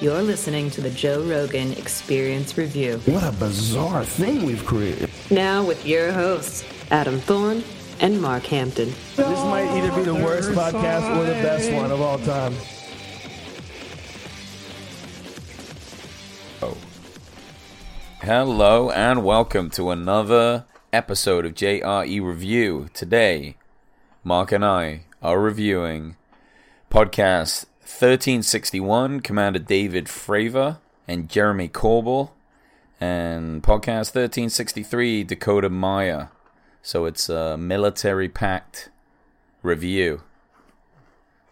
You're listening to the Joe Rogan Experience Review. What a bizarre thing we've created. Now with your hosts, Adam Thorne and Mark Hampton. This might either be the worst podcast or the best one of all time. Oh. Hello and welcome to another episode of JRE Review. Today, Mark and I are reviewing podcast 1361, Commander David Fravor and Jeremy Corbell, and podcast 1363, Dakota Meyer. So it's a military pact review.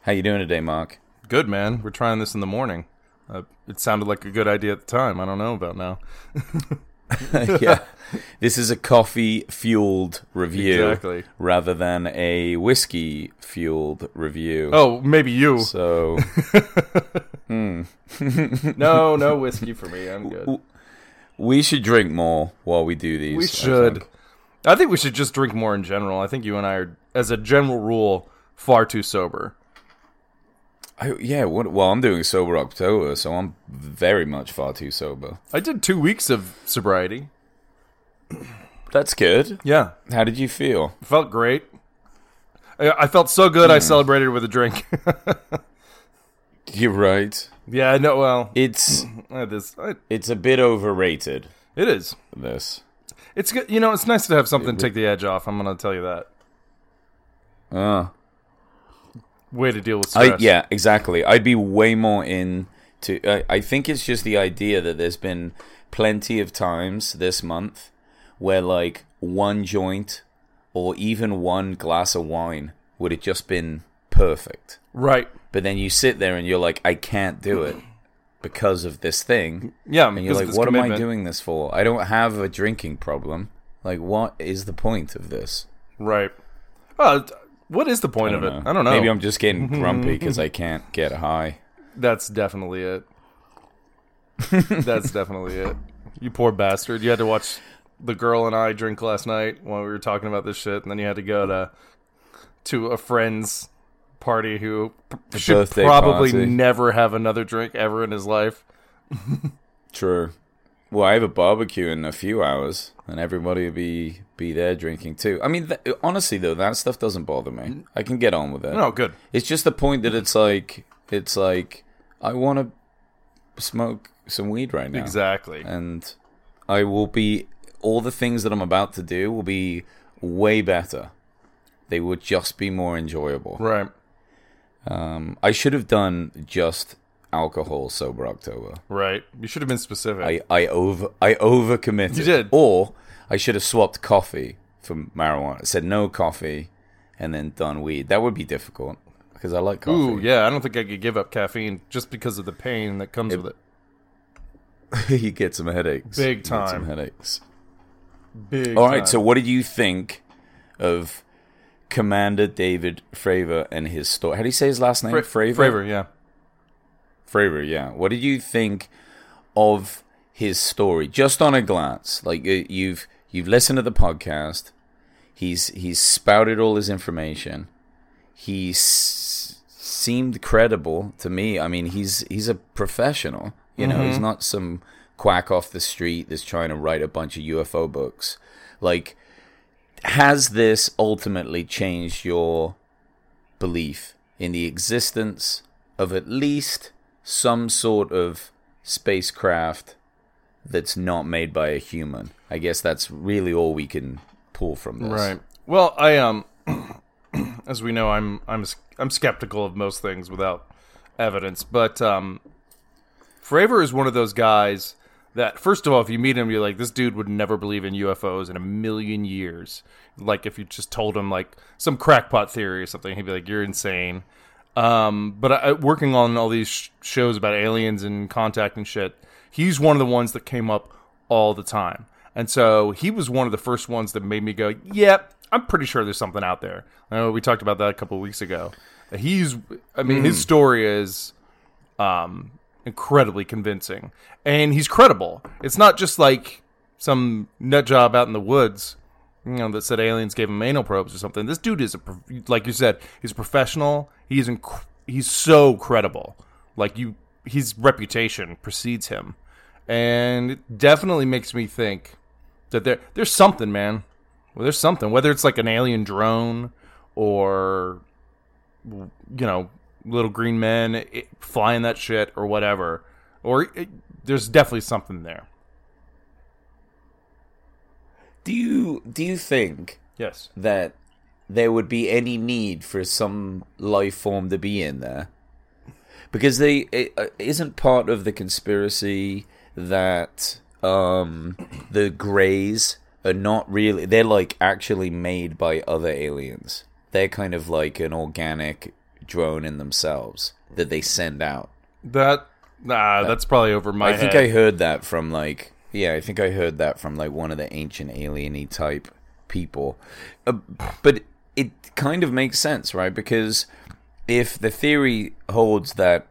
How you doing today, Mark? Good man. We're trying this in the morning. Uh, it sounded like a good idea at the time. I don't know about now. yeah. This is a coffee fueled review Exactly. rather than a whiskey fueled review. Oh, maybe you. So hmm. No, no whiskey for me. I'm good. we should drink more while we do these. We I should. think. I think we should just drink more in general. I think you and I are, as a general rule, far too sober. I, yeah, what, well, I'm doing sober October, so I'm very much far too sober. I did two weeks of sobriety. That's good. Yeah, How did you feel? felt great. I, I felt so good. I celebrated with a drink. You're right. yeah, no, well, It's this it's a bit overrated. it is. This. It's good. You know, it's nice to have something to take the edge off. I'm going to tell you that. Uh, Way to deal with I stress. yeah, exactly. I'd be way more in to. I, I think it's just the idea that there's been plenty of times this month where like one joint or even one glass of wine would have just been perfect. Right. But then you sit there and you're like, I can't do it because of this thing. Yeah. And you're like, what am I doing this for? I don't have a drinking problem. Like, what is the point of this? Right. T- what is the point of it? I don't know. Maybe I'm just getting mm-hmm. grumpy because I can't get high. That's definitely it. That's definitely it. You poor bastard. You had to watch the girl and I drink last night while we were talking about this shit, and then you had to go to to a friend's party who p- should birthday probably party. never have another drink ever in his life. True. Well, I have a barbecue in a few hours, and everybody will be be there drinking too. I mean, th- honestly though, that stuff doesn't bother me. I can get on with it. No, good. It's just the point that it's like it's like I want to smoke some weed right now, Exactly. and I will be all the things that I'm about to do will be way better. They would just be more enjoyable. Right. Um, I should have done just alcohol sober October. Right. You should have been specific. I, I over I overcommitted. You did. Or I should have swapped coffee for marijuana. Said no coffee, and then done weed. That would be difficult because I like coffee. Ooh, yeah. I don't think I could give up caffeine just because of the pain that comes with it. you get some headaches. Big You get some time. headaches. Big. All right. time. So, what did you think of Commander David Fravor and his story? How do you say his last name? Fra- Fravor. Fravor, yeah. Fravor, yeah. What did you think of his story, just on a glance? Like uh, you've you've listened to the podcast. He's he's spouted all his information. He s- seemed credible to me. I mean, he's he's a professional. You know, he's mm-hmm. not some quack off the street that's trying to write a bunch of UFO books. Like, has this ultimately changed your belief in the existence of at least some sort of spacecraft that's not made by a human. I guess that's really all we can pull from this. Right. Well, I um, as we know, I'm I'm I'm skeptical of most things without evidence, but um, Fravor is one of those guys that, first of all, if you meet him, you're like, this dude would never believe in UFOs in a million years. Like if you just told him like some crackpot theory or something, he'd be like, you're insane. Um, but I, working on all these sh- shows about aliens and contact and shit, he's one of the ones that came up all the time. And so he was one of the first ones that made me go, "Yep, I'm pretty sure there's something out there." I know we talked about that a couple of weeks ago. He's, I mean, his story is um, incredibly convincing, and he's credible. It's not just like some nut job out in the woods, you know, that said aliens gave him anal probes or something. This dude is a, like you said, he's a professional. He's inc- he's so credible. Like you, his reputation precedes him, and it definitely makes me think that there there's something, man. Well, there's something. Whether it's like an alien drone or you know little green men it, flying that shit or whatever, or it, there's definitely something there. Do you do you think Yes. that there would be any need for some life form to be in there? Because they it, uh, isn't part of the conspiracy that um, the Greys are not really they're like actually made by other aliens. They're kind of like an organic drone in themselves that they send out. That nah, that's probably over my I think head. I heard that from like yeah, I think I heard that from like one of the ancient alieny type people. Uh, but it kind of makes sense, right? Because if the theory holds that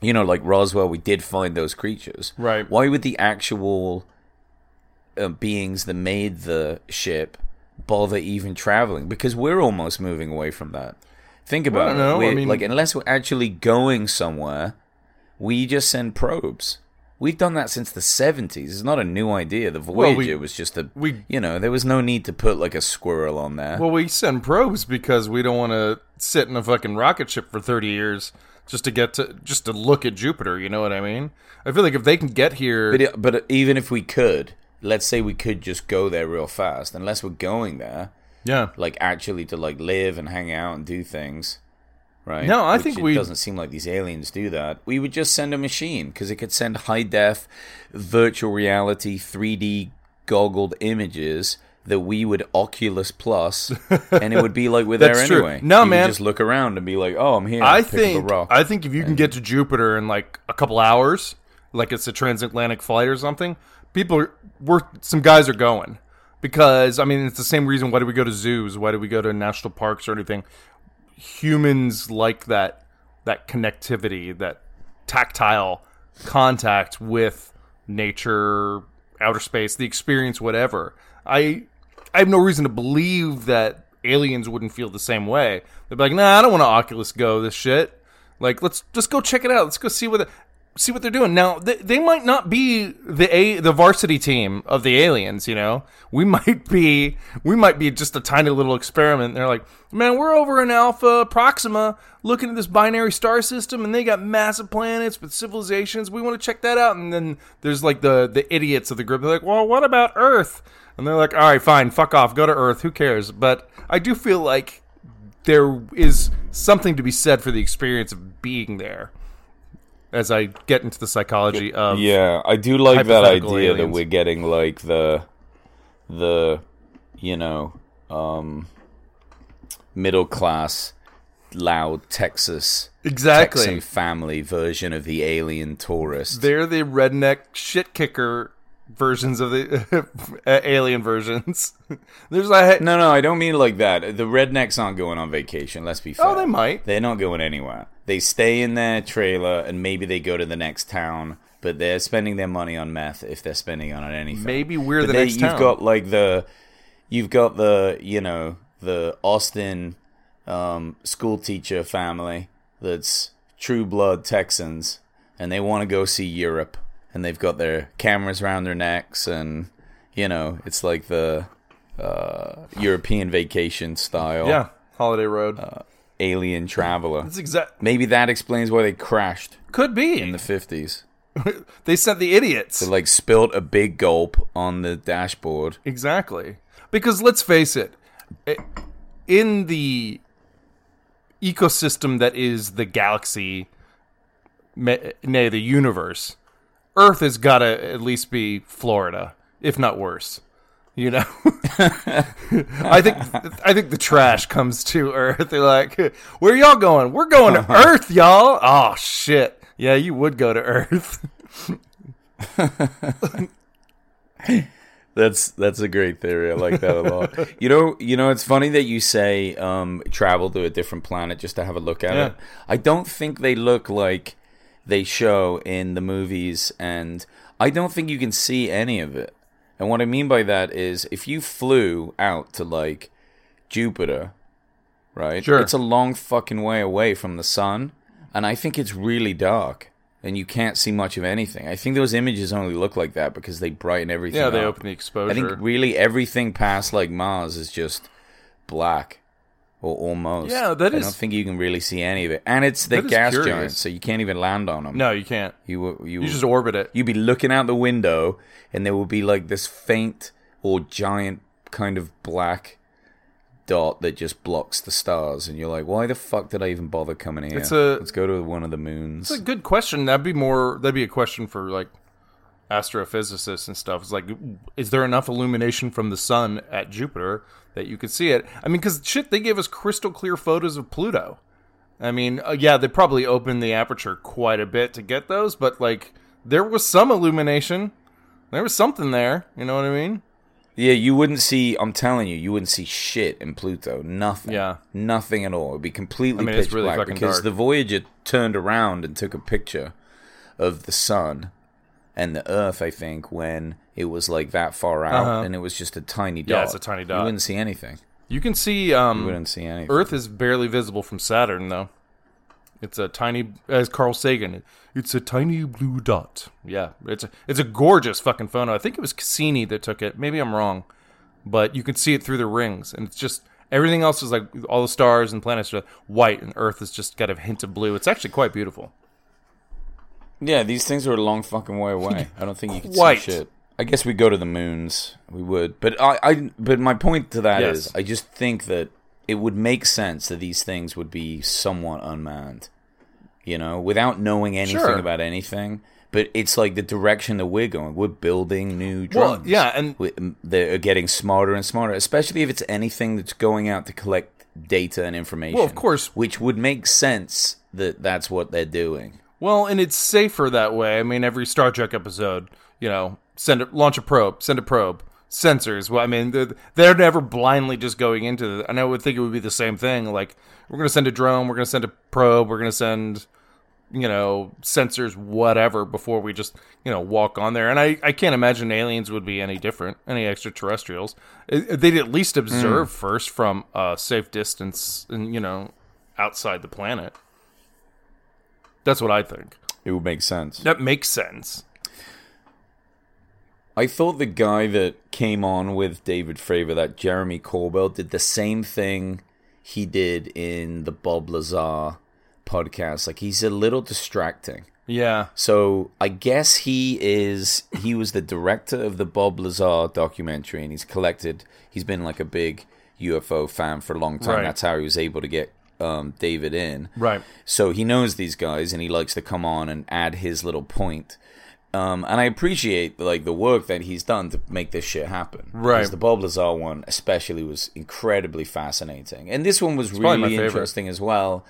you know, like Roswell, we did find those creatures. Right. Why would the actual uh, beings that made the ship bother even traveling? Because we're almost moving away from that. Think about it. I mean- like, unless we're actually going somewhere, we just send probes. We've done that since the seventies. It's not a new idea. The Well, Voyager we- was just a, we- you know, there was no need to put like a squirrel on there. Well, we send probes because we don't want to sit in a fucking rocket ship for 30 years just to get to just to look at Jupiter, you know what I mean? I feel like if they can get here but it, but even if we could, let's say we could just go there real fast. Unless we're going there, Yeah. like actually to like live and hang out and do things, right? No, I Which think it we- doesn't seem like these aliens do that. We would just send a machine because it could send high def, virtual reality, 3D goggled images that we would Oculus Plus, and it would be like we're there true. anyway. No, You man. just look around and be like, "Oh, I'm here." I think. I think if you can get to Jupiter in like a couple hours, like it's a transatlantic flight or something, people are we're some guys are going. Because I mean it's the same reason why do we go to zoos? Why do we go to national parks or anything? Humans like that that connectivity, that tactile contact with nature, outer space, the experience, whatever. I I have no reason to believe that aliens wouldn't feel the same way. They'd be like, nah, I don't want to Oculus Go this shit. Like, let's just go check it out. Let's go see what the, see what they're doing. Now, they, they might not be the a the varsity team of the aliens. You know, we might be we might be just a tiny little experiment. They're like, man, we're over in Alpha Proxima looking at this binary star system, and they got massive planets with civilizations. We want to check that out. And then there's like the the idiots of the group. They're like, well, what about Earth? And they're like, all right, fine, fuck off, go to Earth. Who cares? But I do feel like there is something to be said for the experience of being there. As I get into the psychology of Yeah, I do like that idea that we're getting like the the you know um middle class loud Texas exactly, Texan family version of the alien tourist. they're the redneck shit kicker versions of the alien versions. There's a no, no, I don't mean like that. The rednecks aren't going on vacation. Let's be fair. oh, they might. They're not going anywhere. They stay in their trailer and maybe they go to the next town, but they're spending their money on meth if they're spending on anything. Maybe we're But the they- next you've town. got like the you've got the you know the Austin um, school teacher family that's true blood Texans and they want to go see Europe and they've got their cameras around their necks and you know it's like the uh, European vacation style yeah, Holiday Road. Uh, alien traveler. That's exact. Maybe that explains why they crashed Could be. in the fifties. they sent the idiots. They like spilt a big gulp on the dashboard. Exactly. Because let's face it, i- in the ecosystem that is the galaxy, me- nay, the universe, Earth has got to at least be Florida, if not worse. You know, I think I think the trash comes to Earth. They're like, "Where y'all going? We're going to Earth, y'all." Oh shit! Yeah, you would go to Earth. That's that's a great theory. I like that a lot. you know, you know, it's funny that you say um, travel to a different planet just to have a look at Yeah. it. I don't think they look like they show in the movies, and I don't think you can see any of it. And what I mean by that is, if you flew out to like Jupiter, right? Sure. It's a long fucking way away from the sun, and I think it's really dark. and you can't see much of anything. I think those images only look like that because they brighten everything. Yeah, they up. open the exposure. I think really everything past like Mars is just black. Or almost. Yeah, that I is- don't think you can really see any of it, and it's the gas curious. giants, so you can't even land on them. no, you can't. you you You just orbit it. you'd be looking out the window and there would be like this faint or giant kind of black dot that just blocks the stars and you're like why the fuck did i even bother coming here It's a- let's go to one of the moons It's a good question. That'd be more. That'd be a question for like astrophysicists and stuff. It's like, is there enough illumination from the sun at Jupiter that you could see it? I mean, because shit, they gave us crystal clear photos of Pluto. I mean, uh, yeah, they probably opened the aperture quite a bit to get those, but like, there was some illumination. There was something there. You know what I mean? yeah you wouldn't see i'm telling you you wouldn't see shit in pluto nothing Yeah. nothing at all it'd be completely I mean, pitch it's really black because dark. the voyager turned around and took a picture of the sun and the earth i think when it was like that far out Uh-huh. and it was just a tiny dot Yeah, it's a tiny dot. you wouldn't see anything You can see you um, wouldn't see anything Earth is barely visible from Saturn, though. It's a tiny, as Carl Sagan, it's a tiny blue dot. Yeah, it's a, it's a gorgeous fucking photo. I think it was Cassini that took it. Maybe I'm wrong, but you can see it through the rings, and it's just everything else is like all the stars and planets are white, and Earth is just got a hint of blue. It's actually quite beautiful. Yeah, these things are a long fucking way away. I don't think you could Quite. see shit. I guess we go to the moons. We would, but I, I, but my point to that is, Yes. I just think that it would make sense that these things would be somewhat unmanned. You know, without knowing anything Sure. about anything. But it's like the direction that we're going. We're building new Well, drones. yeah, and- we, they're getting smarter and smarter. Especially if it's anything that's going out to collect data and information. Well, of course. which would make sense that that's what they're doing. Well, and it's safer that way. I mean, every Star Trek episode, you know, send a, launch a probe, send a probe, sensors. Well, I mean, they're, they're never blindly just going into. The, and I would think it would be the same thing. Like, we're going to send a drone, we're going to send a probe, we're going to send, you know, sensors, whatever, before we just, you know, walk on there. And I, I can't imagine aliens would be any different, any extraterrestrials. They'd at least observe hmm. first from a safe distance, and you know, outside the planet. That's what I think. It would make sense. That makes sense. I thought the guy that came on with David Fravor, that Jeremy Corbell, did the same thing he did in the Bob Lazar podcast. Like he's a little distracting. Yeah. So I guess he is he was the director of the Bob Lazar documentary and he's collected he's been like a big UFO fan for a long time. Right. That's how he was able to get um, David in. Right. So he knows these guys and he likes to come on and add his little point. Um, and I appreciate like the work that he's done to make this shit happen. Right. Because the Bob Lazar one especially was incredibly fascinating, and this one was my really interesting as well.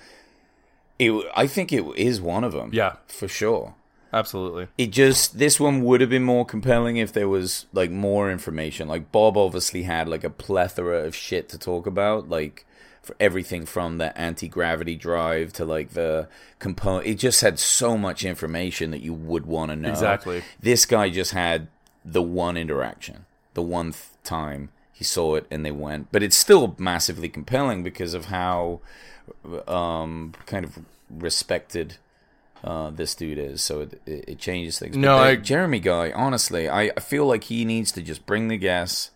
It, I think it is one of them. Yeah. for sure. Absolutely. It just this one would have been more compelling if there was like more information. Like Bob obviously had like a plethora of shit to talk about, like for everything from the anti gravity drive to like the component. It just had so much information that you would want to know. Exactly. This guy just had the one interaction, the one th- time he saw it and they went. But it's still massively compelling because of how um, kind of respected uh, this dude is. So it, it, it changes things. No, I- Jeremy guy, honestly, I, I feel like he needs to just bring the gas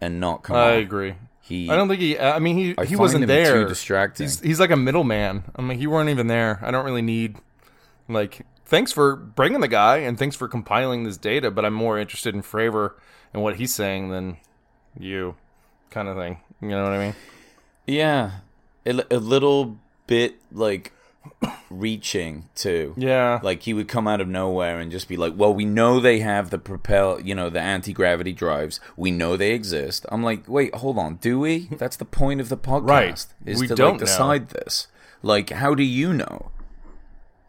and not come I on. agree. He, I don't think he. I mean, he I he wasn't there. Too distracting. He's he's like a middleman. I mean, he weren't even there. I don't really need. Like, thanks for bringing the guy and thanks for compiling this data, but I'm more interested in Fravor and what he's saying than you, kind of thing. You know what I mean? yeah, a, a little bit like reaching too. Yeah. Like he would come out of nowhere and just be like, "Well, we know they have the propel, you know, the anti-gravity drives. We know they exist." I'm like, "Wait, hold on. Do we? That's the point of the podcast. Right. Is We to don't like know. decide this. Like, how do you know?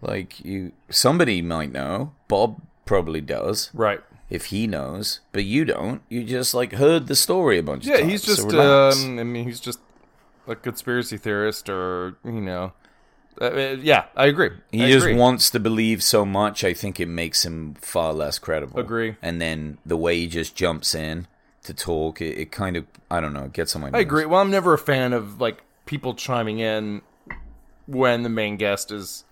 Like you somebody might know. Bob probably does right. if he knows, but you don't. You just like heard the story a bunch Yeah, of times. he's just. relax. um, I mean, he's just a conspiracy theorist, or you know. Uh, uh, yeah, I agree. He I just agree. wants to believe so much. I think it makes him far less credible. Agree. And then the way he just jumps in to talk, it, it kind of I don't know, gets on my. I nerves. agree. Well, I'm never a fan of like people chiming in when the main guest is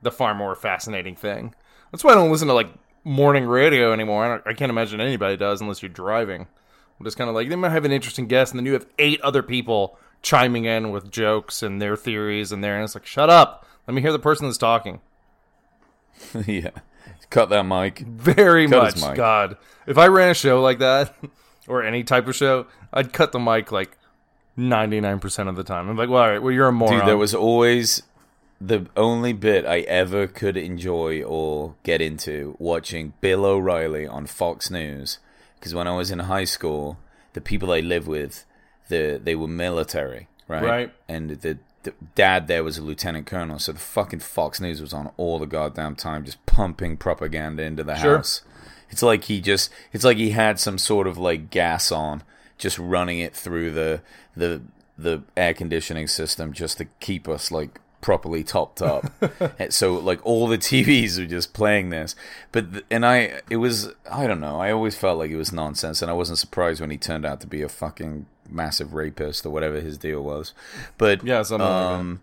the far more fascinating thing. That's why I don't listen to like morning radio anymore. I, don't, I can't imagine anybody does unless you're driving. I'm just kind of like they might have an interesting guest, and then you have eight other people chiming in with jokes and their theories and there, and it's like, shut up, let me hear the person that's talking. yeah. Cut that mic. Very Cut much. mic. God, if I ran a show like that or any type of show, I'd cut the mic like ninety nine percent of the time. I'm like, well, all right, well, you're a moron. Dude, there was always the only bit I ever could enjoy or get into watching Bill O'Reilly on Fox News. Because when I was in high school, the people I lived with, the they were military, right? Right. And the, the dad there was a lieutenant colonel, so the fucking Fox News was on all the goddamn time, just pumping propaganda into the Sure. house. It's like he just it's like he had some sort of like gas on, just running it through the the the air conditioning system just to keep us like properly topped up. So like all the TVs are just playing this. But th- and I it was I don't know, I always felt like it was nonsense and I wasn't surprised when he turned out to be a fucking massive rapist or whatever his deal was. But yeah, something like um,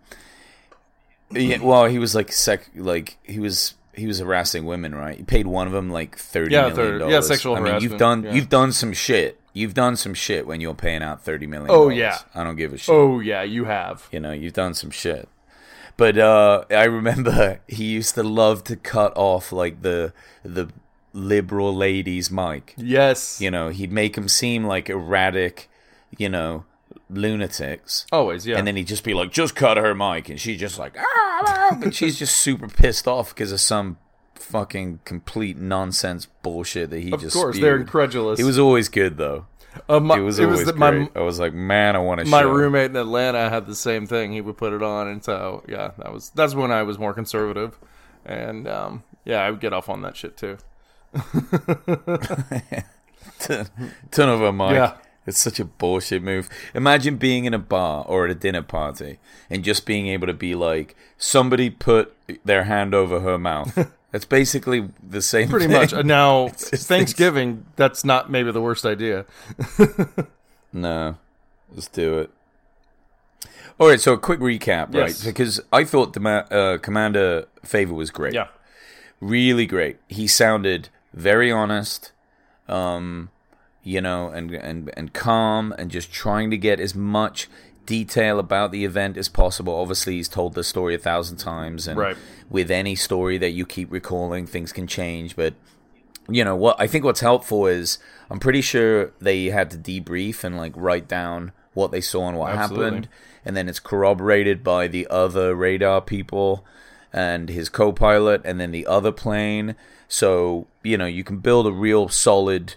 yeah, well, he was like sec, like he was he was harassing women, right? He paid one of them like thirty Yeah, dollars. yeah, sexual harassment. I mean, you've done yeah. you've done some shit. You've done some shit when you're paying out thirty million. Oh, yeah. I don't give a shit. Oh yeah, you have. You know, you've done some shit. But uh, I remember he used to love to cut off like the the liberal ladies' mic. Yes. You know, he'd make them seem like erratic, you know, lunatics. Always, yeah. And then he'd just be like, just cut her mic. And she's just like, ah, ah," but she's just super pissed off because of some fucking complete nonsense bullshit that he of just course, spewed. they're incredulous. It was always good, though. Uh, my, It was it always the- great. my I was like, man, I want to my show. roommate in Atlanta had the same thing. He would put it on, and so yeah, that was that's when I was more conservative, and um, yeah, I would get off on that shit too. Turn over a mic. Yeah. It's such a bullshit move. Imagine being in a bar or at a dinner party and just being able to be like, somebody put their hand over her mouth. That's basically the same Pretty thing. much. Now Thanksgiving, that's not maybe the worst idea. No, let's do it. All right, so a quick recap, right? Because I thought the uh, Commander Fravor was great. Yeah, really great. He sounded very honest, um, you know, and and and calm, and just trying to get as much detail about the event as possible. Obviously, he's told the story a thousand times, and Right. with any story that you keep recalling, things can change. But you know what? I think what's helpful is I'm pretty sure they had to debrief and like write down what they saw and what Absolutely. happened, and then it's corroborated by the other radar people and his co-pilot, and then the other plane. So you know you can build a real solid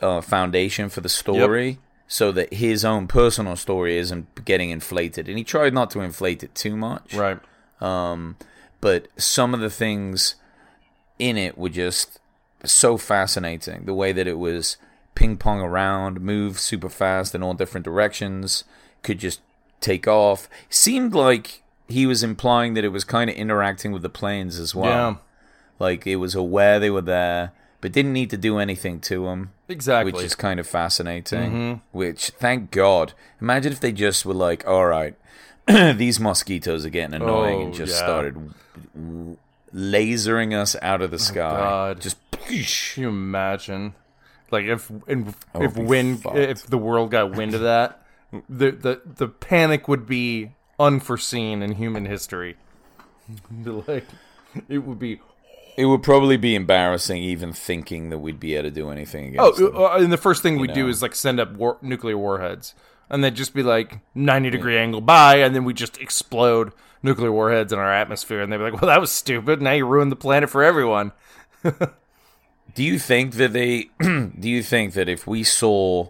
uh, foundation for the story. So that his own personal story isn't getting inflated, and he tried not to inflate it too much right. um, but some of the things in it were just so fascinating. The way that it was ping pong around, move super fast in all different directions, could just take off. Seemed like he was implying that it was kind of interacting with the planes as well. Yeah, Like it was aware they were there, but didn't need to do anything to them. exactly. Which is kind of fascinating. Mm-hmm. Which, thank God. Imagine if they just were like, all right, these mosquitoes are getting annoying and Oh, just yeah. started lasering us out of the oh, sky. Oh, God. Just, Can you imagine? Like if if, if wind fucked. if the world got wind of that, the the the panic would be unforeseen in human history. like it would be. It would probably be embarrassing even thinking that we'd be able to do anything against Oh, them. uh, and the first thing we do is like send up war- nuclear warheads, and they'd just be like ninety degree angle by, and then we just explode nuclear warheads in our atmosphere, and they'd be like, "Well, that was stupid. Now you ruined the planet for everyone." Do you think that they? do you think that if we saw,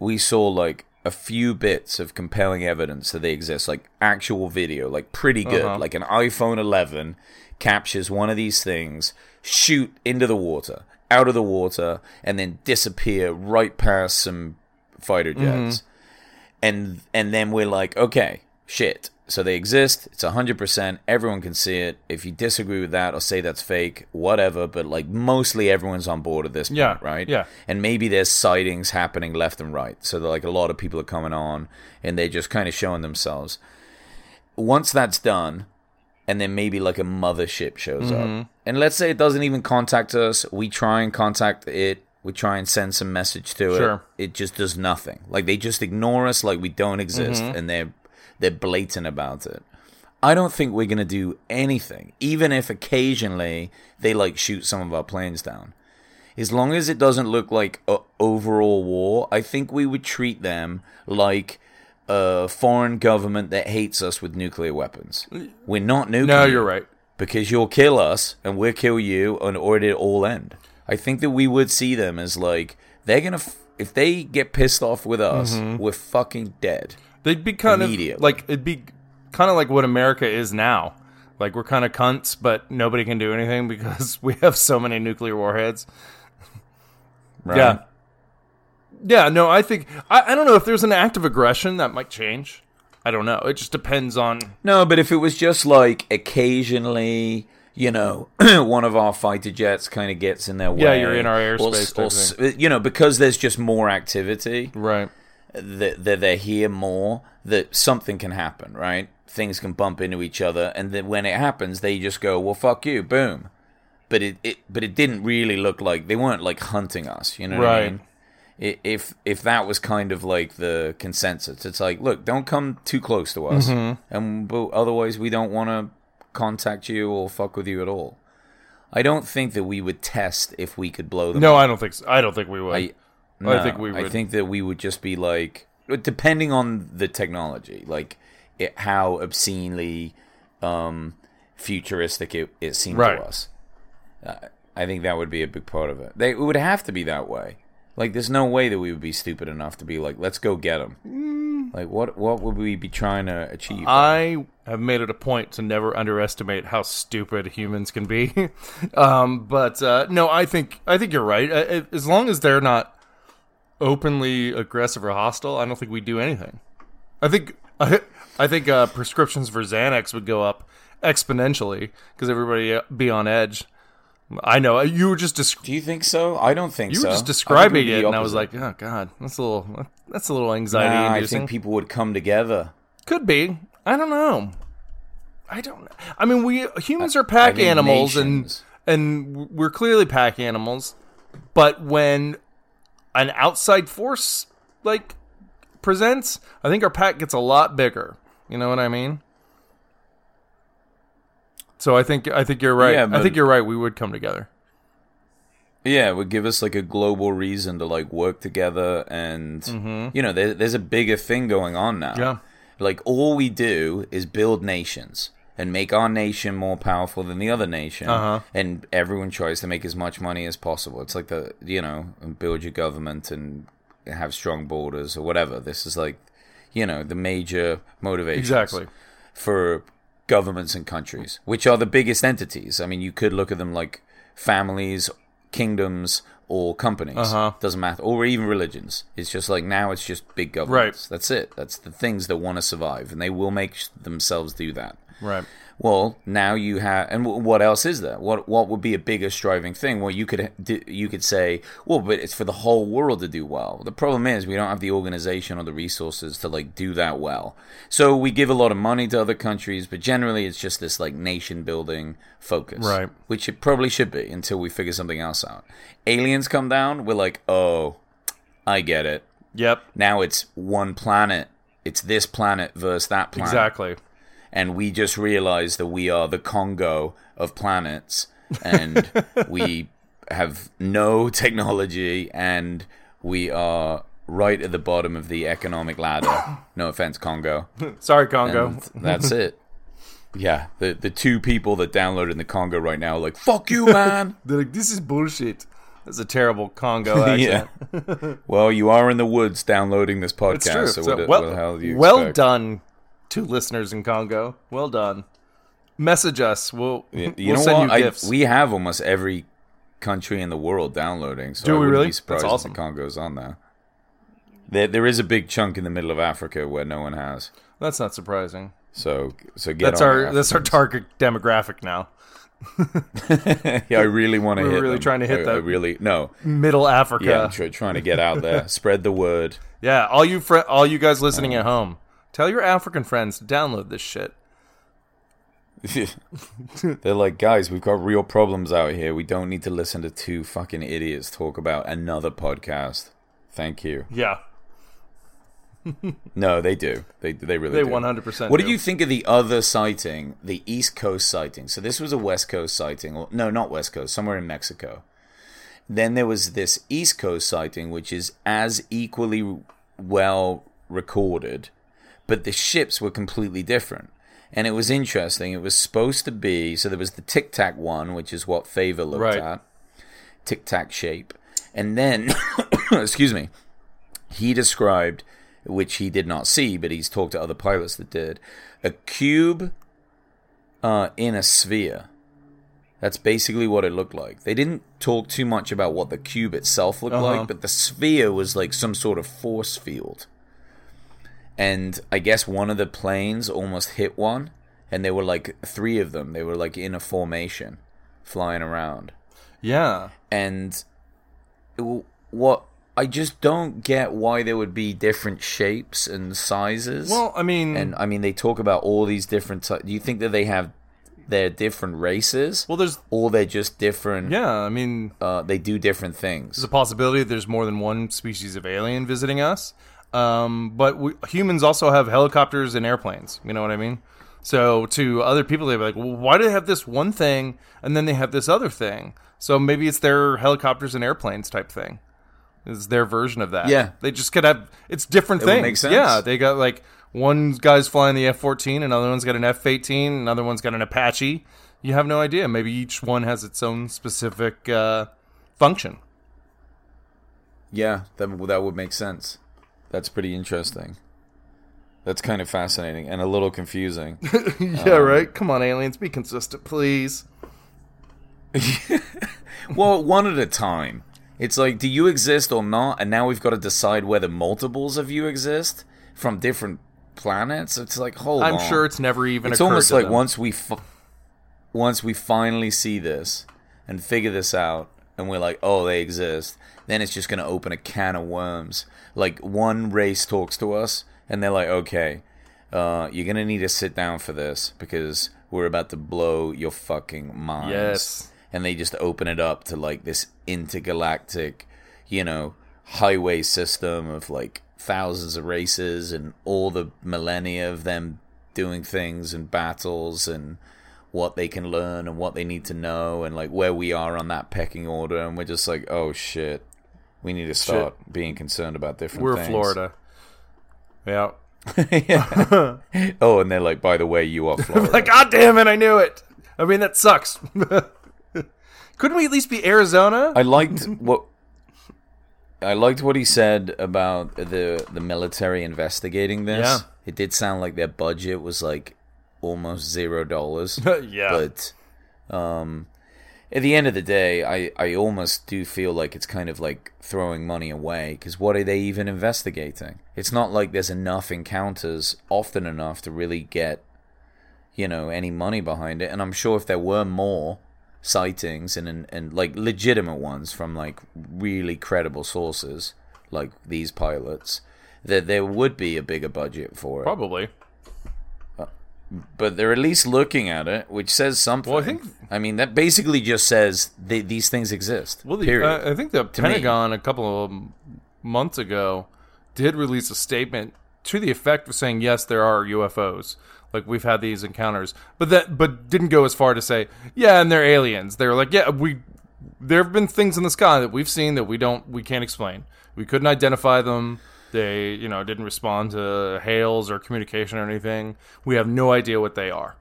we saw like a few bits of compelling evidence that they exist, like actual video, like pretty good, Uh-huh. like an iPhone 11 captures one of these things, shoot into the water, out of the water, and then disappear right past some fighter mm-hmm. jets, and and then we're like, okay, shit. So they exist. It's hundred percent. Everyone can see it. If you disagree with that or say that's fake, whatever. But like mostly everyone's on board at this point, Yeah, right? yeah. And maybe there's sightings happening left and right. So like a lot of people are coming on and they're just kind of showing themselves. Once that's done, and then maybe like a mothership shows Mm-hmm. up. And let's say it doesn't even contact us. We try and contact it. We try and send some message to Sure. it. It just does nothing. Like they just ignore us like we don't exist Mm-hmm. and they're they're blatant about it. I don't think we're going to do anything, even if occasionally they like shoot some of our planes down. As long as it doesn't look like a overall war, I think we would treat them like a foreign government that hates us with nuclear weapons. We're not nuclear. No, you're right. Because you'll kill us and we'll kill you, and or it all end. I think that we would see them as like they're gonna. F- if they get pissed off with us, Mm-hmm. we're fucking dead. They'd be kind of like it'd be kind of like what America is now. Like we're kind of cunts, but nobody can do anything because we have so many nuclear warheads. Right? Yeah. Yeah, no, I think I, I don't know if there's an act of aggression that might change. I don't know. It just depends on No, but if it was just like occasionally, you know, one of our fighter jets kind of gets in their way. Yeah, you're in our airspace or s- you know, because there's just more activity. right. that, that they're here more, that something can happen, right? Things can bump into each other, and then when it happens, they just go, "Well, fuck you," boom. But it, it but it didn't really look like they weren't like hunting us, you know what I Right. mean? If if that was kind of like the consensus, it's like, look, don't come too close to us, Mm-hmm. and but otherwise we don't want to contact you or fuck with you at all. I don't think that we would test if we could blow them. No, up. I don't think so. I don't think we would. I, I think we I think that we would just be like, depending on the technology, like it, how obscenely um, futuristic it, it seemed Right. to us. Uh, I think that would be a big part of it. They, it would have to be that way. Like, there's no way that we would be stupid enough to be like, let's go get them. Mm. Like, what what would we be trying to achieve? I have made it a point to never underestimate how stupid humans can be. um, but uh, no, I think I think you're right. Uh, As long as they're not openly aggressive or hostile, I don't think we'd do anything. I think I, I think uh, prescriptions for Xanax would go up exponentially because everybody uh, be on edge. I know you were just desc- Do you think so? I don't think you so. were just describing it, and I was like, oh god, that's a little that's a little anxiety Nah, I think people would come together. Could be. I don't know. I don't know. I mean, we humans are pack I think animals, nations- and and we're clearly pack animals. But when an outside force like presents, I think our pack gets a lot bigger. You know what I mean? So I think I think you're right. Yeah, I think you're right. We would come together. Yeah, it would give us like a global reason to like work together, and you know, there, there's a bigger thing going on now. Mm-hmm. Yeah. like all we do is build nations and make our nation more powerful than the other nation, Uh-huh. and everyone tries to make as much money as possible. It's like the you know, build your government and have strong borders or whatever. This is like, you know, the major motivation Exactly. for governments and countries, which are the biggest entities. I mean, you could look at them like families, kingdoms, or companies. Uh-huh. Doesn't matter, or even religions. It's just like now it's just big governments. That's it. That's the things that want to survive, and they will make themselves do that. Right. Well, now you have, and w- what else is there? What what would be a bigger striving thing? Well, you could you could say, well, but it's for the whole world to do well. The problem is we don't have the organization or the resources to like do that well. So we give a lot of money to other countries, but generally it's just this like nation building focus, Right. Which it probably should be until we figure something else out. Aliens come down, we're like, oh, I get it. Yep. Now it's one planet. It's this planet versus that planet Exactly. And we just realize that we are the Congo of planets, and we have no technology, and we are right at the bottom of the economic ladder. No offense, Congo. Sorry, Congo. And that's it. Yeah, the the two people that downloaded in the Congo right now are like, "Fuck you, man." They're like, this is bullshit. That's a terrible Congo accent. yeah. Well, you are in the woods downloading this podcast, so, So, what, well, what the hell do you well expect? done to listeners in Congo. Well done. Message us. We'll, You we'll know send what? you I- gifts. we have almost every country in the world downloading. So Do I we really? Be surprised That's if awesome. the Congo's on there. There, there is a big chunk in the middle of Africa where no one has. that's not surprising. So, so get That's our that's our target demographic now. yeah, I really want to We're hit. really them. trying to hit I, I that- really no. Middle Africa. Yeah, I'm trying to get out there, spread the word. Yeah, all you fr- all you guys listening at home, tell your African friends to download this shit. They're like, guys, we've got real problems out here. We don't need to listen to two fucking idiots talk about another podcast. Thank you. Yeah. No, they do. They they really do. They do. 100% What do. did you think of the other sighting, the East Coast sighting? So this was a West Coast sighting. Or, no, not West Coast, somewhere in Mexico. Then there was this East Coast sighting, which is as equally well recorded, but the ships were completely different. And it was interesting. It was supposed to be so there was the Tic Tac one, which is what Fravor looked Right. at, Tic Tac shape, and then, excuse me, he described, which he did not see, but he's talked to other pilots that did, a cube uh, in a sphere. That's basically what it looked like. They didn't talk too much about what the cube itself looked Uh-huh. like, but the sphere was like some sort of force field. And I guess one of the planes almost hit one, and there were like three of them. They were like in a formation, flying around Yeah. and it- what I just don't get why there would be different shapes and sizes. Well, I mean, and I mean they talk about all these different. Ty- Do you think that they have they're different races, well, there's or they're just different? yeah. I mean, Uh, they do different things. there's a possibility that there's more than one species of alien visiting us. Um, but we, humans also have helicopters and airplanes. You know what I mean? So to other people, they're like, well, why do they have this one thing and then they have this other thing? So maybe it's their helicopters and airplanes type thing. Is their version of that? Yeah. they just could have. It's different It things. Yeah, they got like one guy's flying the F fourteen, another one's got an F eighteen, another one's got an Apache. You have no idea. Maybe each one has its own specific uh, function. Yeah, that that would make sense. That's pretty interesting. That's kind of fascinating and a little confusing. Yeah, um, right. Come on, aliens, be consistent, please. well, one at a time. It's like, do you exist or not? And now we've got to decide whether multiples of you exist from different planets. It's like, hold I'm on. sure it's never even. it's almost like them. once we f- once we finally see this and figure this out and we're like oh they exist then it's just going to open a can of worms. Like one race talks to us and they're like okay uh, you're going to need to sit down for this because we're about to blow your fucking minds. Yes. and they just open it up to like this intergalactic you know highway system of like thousands of races and all the millennia of them doing things and battles and what they can learn and what they need to know and like where we are on that pecking order. And we're just like oh shit we need to start being concerned about different we're things. Florida. Yeah. oh and they're like by the way you are Florida Like, God damn it, I knew it. I mean, that sucks. Couldn't we at least be Arizona? I liked what I liked what he said about the the military investigating this. Yeah. It did sound like their budget was like almost zero dollars. yeah. But um at the end of the day, I, I almost do feel like it's kind of like throwing money away because what are they even investigating? It's not like there's enough encounters often enough to really get, you know, any money behind it. And I'm sure if there were more sightings and, and, and like legitimate ones from like really credible sources, like these pilots, that there would be a bigger budget for it. Probably. But they're at least looking at it, which says something. Well, I think- I mean, that basically just says they, these things exist. Well, the, period. uh, I think the me. Pentagon a couple of months ago did release a statement to the effect of saying yes, there are UFOs. Like we've had these encounters, but that but didn't go as far to say yeah, and they're aliens. They were like yeah, we there have been things in the sky that we've seen that we don't we can't explain. We couldn't identify them. They you know didn't respond to hails or communication or anything. We have no idea what they are.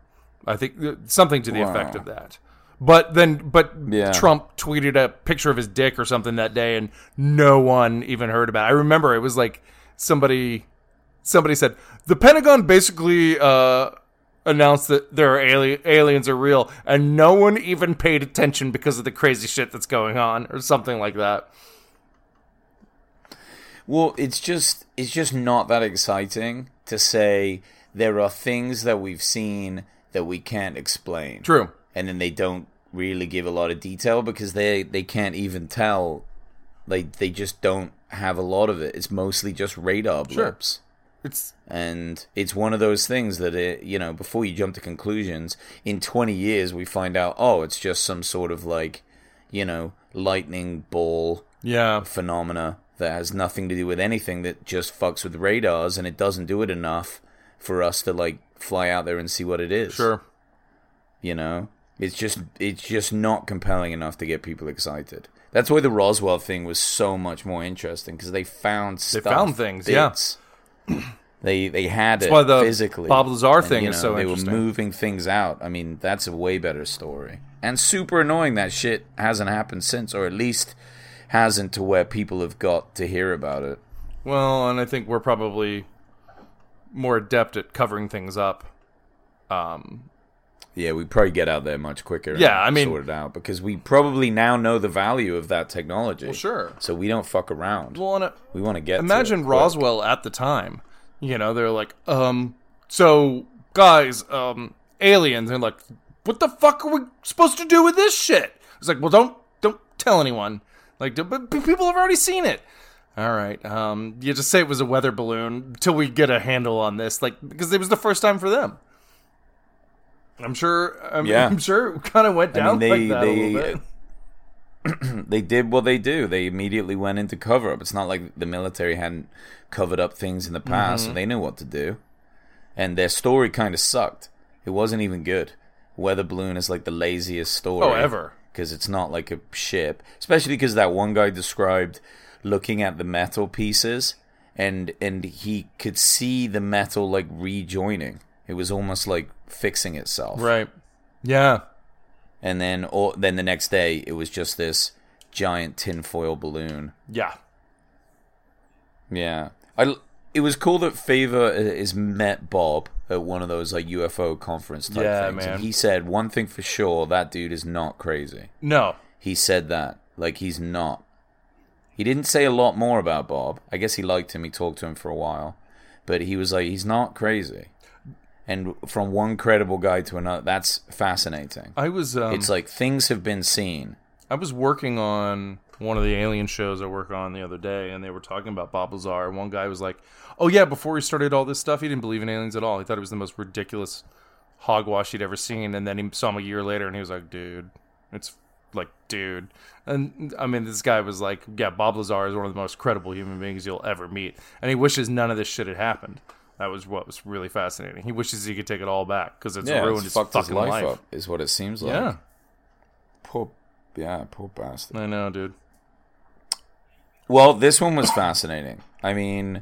I think something to the effect of that. But then, but Yeah. Trump tweeted a picture of his dick or something that day, and no one even heard about it. I remember it was like somebody, somebody said the Pentagon basically uh, announced that there are ali- aliens are real, and no one even paid attention because of the crazy shit that's going on, or something like that. Well, it's just it's just not that exciting to say there are things that we've seen that we can't explain. True. And then they don't really give a lot of detail because they they can't even tell. They they just don't have a lot of it. It's mostly just radar Sure. blips. It's and it's one of those things that it you know before you jump to conclusions in 20 years we find out oh it's just some sort of like you know lightning ball yeah. phenomena that has nothing to do with anything that just fucks with radars and it doesn't do it enough for us to like fly out there and see what it is. Sure. you know? It's just it's just not compelling enough to get people excited. That's why the roswell thing was so much more interesting because they found stuff, They found things, yeah. they they had it why the physically. Bob Lazar And, thing you is so they were moving things out. I mean that's a way better story. And super annoying that shit hasn't happened since or at least hasn't to where people have got to hear about it Well, and I think we're probably more adept at covering things up. Um, Yeah, we probably get out there much quicker. and Yeah, I mean- sort it out because we probably now know the value of that technology. well, sure. So we don't fuck around. Well, and it, we want to get. to imagine quick. Roswell at the time. You know, they're like, um, so guys, um, aliens, and like, what the fuck are we supposed to do with this shit? It's like, well, don't don't tell anyone. Like, but people have already seen it. All right, um, you just say it was a weather balloon until we get a handle on this, like because it was the first time for them. I'm sure. I'm, Yeah. I'm sure kind of went I down mean, they- like that they- a little bit. They did what they do. They immediately went into cover up. It's not like the military hadn't covered up things in the past, Mm-hmm. so they knew what to do. And their story kind of sucked. It wasn't even good. Weather balloon is like the laziest story Oh, ever. Because it's not like a ship. Especially because that one guy described looking at the metal pieces and and he could see the metal like rejoining. It was almost like fixing itself. Right. Yeah. And then or then the next day it was just this giant tinfoil balloon. Yeah. Yeah. I it was cool that Fravor is met Bob at one of those like UFO conference type Yeah, things. man. And he said one thing for sure, that dude is not crazy. No. He said that. Like he's not. He didn't say a lot more about Bob. I guess he liked him. He talked to him for a while. But he was like, he's not crazy. And from one credible guy to another, that's fascinating. I was. Um, it's like things have been seen. I was working on one of the alien shows I work on the other day, and they were talking about Bob Lazar. And one guy was like, "Oh yeah, before he started all this stuff, he didn't believe in aliens at all. He thought it was the most ridiculous hogwash he'd ever seen." And then he saw him a year later, and he was like, "Dude, it's like, dude." And I mean, this guy was like, "Yeah, Bob Lazar is one of the most credible human beings you'll ever meet," and he wishes none of this shit had happened. That was what was really fascinating. He wishes he could take it all back because it's Yeah, ruined it's his fucked his fucking life, life. up, is what it seems like. Yeah, Poor, yeah, poor bastard. I know, dude. Well, this one was fascinating. I mean,